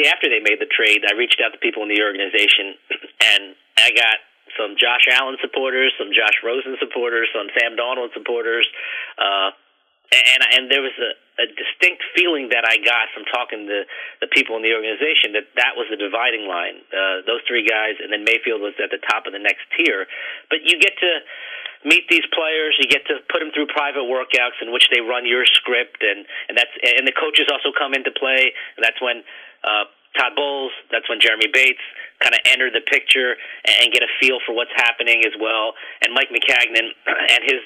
after they made the trade, I reached out to people in the organization, and I got some Josh Allen supporters, some Josh Rosen supporters, some Sam Darnold supporters, uh, and and there was a, a distinct feeling that I got from talking to the people in the organization that that was the dividing line. Uh, those three guys, and then Mayfield was at the top of the next tier. But you get to meet these players. You get to put them through private workouts in which they run your script, and and that's and the coaches also come into play. And that's when uh, Todd Bowles, that's when Jeremy Bates kind of enter the picture and get a feel for what's happening as well. And Mike Maccagnan and his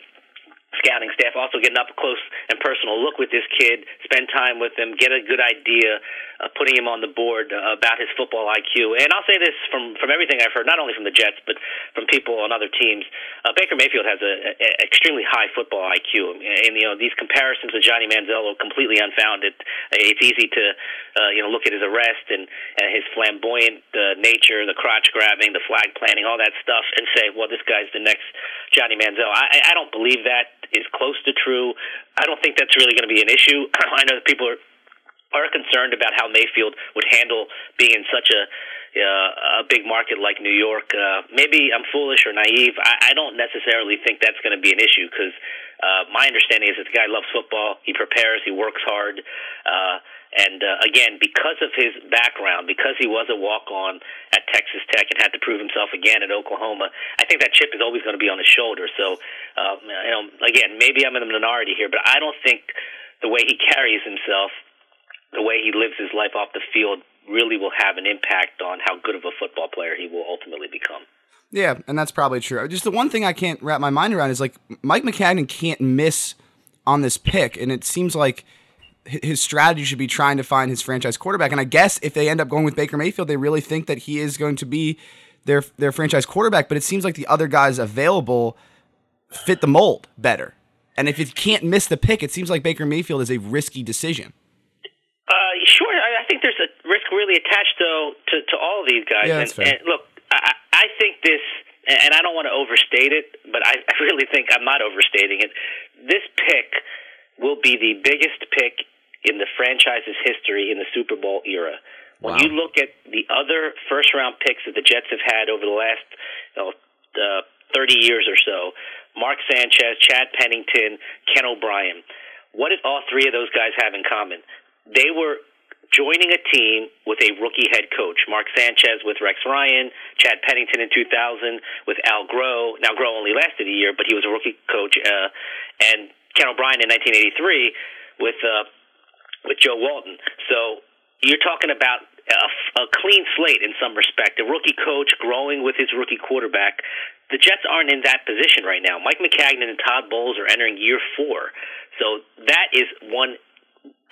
scouting staff also getting up close and personal look with this kid, spend time with him, get a good idea uh, putting him on the board uh, about his football IQ. And I'll say this from from everything I've heard, not only from the Jets but from people on other teams. Uh, Baker Mayfield has a, a extremely high football IQ, and, and you know these comparisons with Johnny Manziel are completely unfounded. It's easy to uh, you know look at his arrest and uh, his flamboyant uh, nature, the crotch grabbing, the flag planting, all that stuff, and say, well, this guy's the next Johnny Manziel. I, I don't believe that is close to true. I don't think that's really going to be an issue. I know people are are concerned about how Mayfield would handle being in such a uh, a big market like New York. Uh, maybe I'm foolish or naive. I, I don't necessarily think that's going to be an issue because uh, my understanding is that the guy loves football. He prepares. He works hard. Uh, and uh, again, because of his background, because he was a walk-on at Texas Tech and had to prove himself again at Oklahoma, I think that chip is always going to be on his shoulder. So, uh, you know, again, maybe I'm in the minority here, but I don't think the way he carries himself the way he lives his life off the field really will have an impact on how good of a football player he will ultimately become. Yeah, and that's probably true. Just the one thing I can't wrap my mind around is like Mike Maccagnan can't miss on this pick, and it seems like his strategy should be trying to find his franchise quarterback. And I guess if they end up going with Baker Mayfield, they really think that he is going to be their their franchise quarterback. But it seems like the other guys available fit the mold better. And if you can't miss the pick, it seems like Baker Mayfield is a risky decision. Sure. I, I think there's a risk really attached though to, to all of these guys. Yeah, and, fair. and look, I, I think this, and I don't want to overstate it, but I, I really think I'm not overstating it. This pick will be the biggest pick in the franchise's history in the Super Bowl era. When Wow. you look at the other first round picks that the Jets have had over the last you know, uh, 30 years or so, Mark Sanchez, Chad Pennington, Ken O'Brien, what did all three of those guys have in common? They were joining a team with a rookie head coach. Mark Sanchez with Rex Ryan, Chad Pennington in 2000 with Al Groh. Now Groh only lasted a year, but he was a rookie coach. Uh, and Ken O'Brien in 1983 with uh, with Joe Walton. So you're talking about a, a clean slate in some respect. A rookie coach growing with his rookie quarterback. The Jets aren't in that position right now. Mike Maccagnan and Todd Bowles are entering year four. So that is one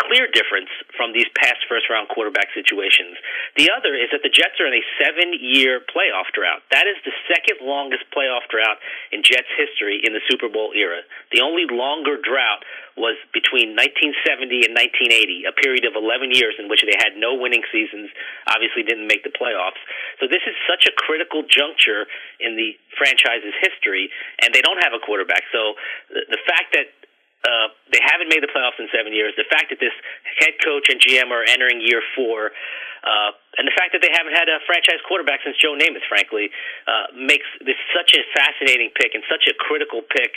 clear difference from these past first round quarterback situations. The other is that the Jets are in a seven year playoff drought. That is the second longest playoff drought in Jets history in the Super Bowl era. The only longer drought was between 1970 and 1980, a period of 11 years in which they had no winning seasons, obviously didn't make the playoffs. So this is such a critical juncture in the franchise's history, and they don't have a quarterback. So the, the fact that uh, they haven't made the playoffs in seven years. The fact that this head coach and GM are entering year four, uh, and the fact that they haven't had a franchise quarterback since Joe Namath, frankly, uh, makes this such a fascinating pick and such a critical pick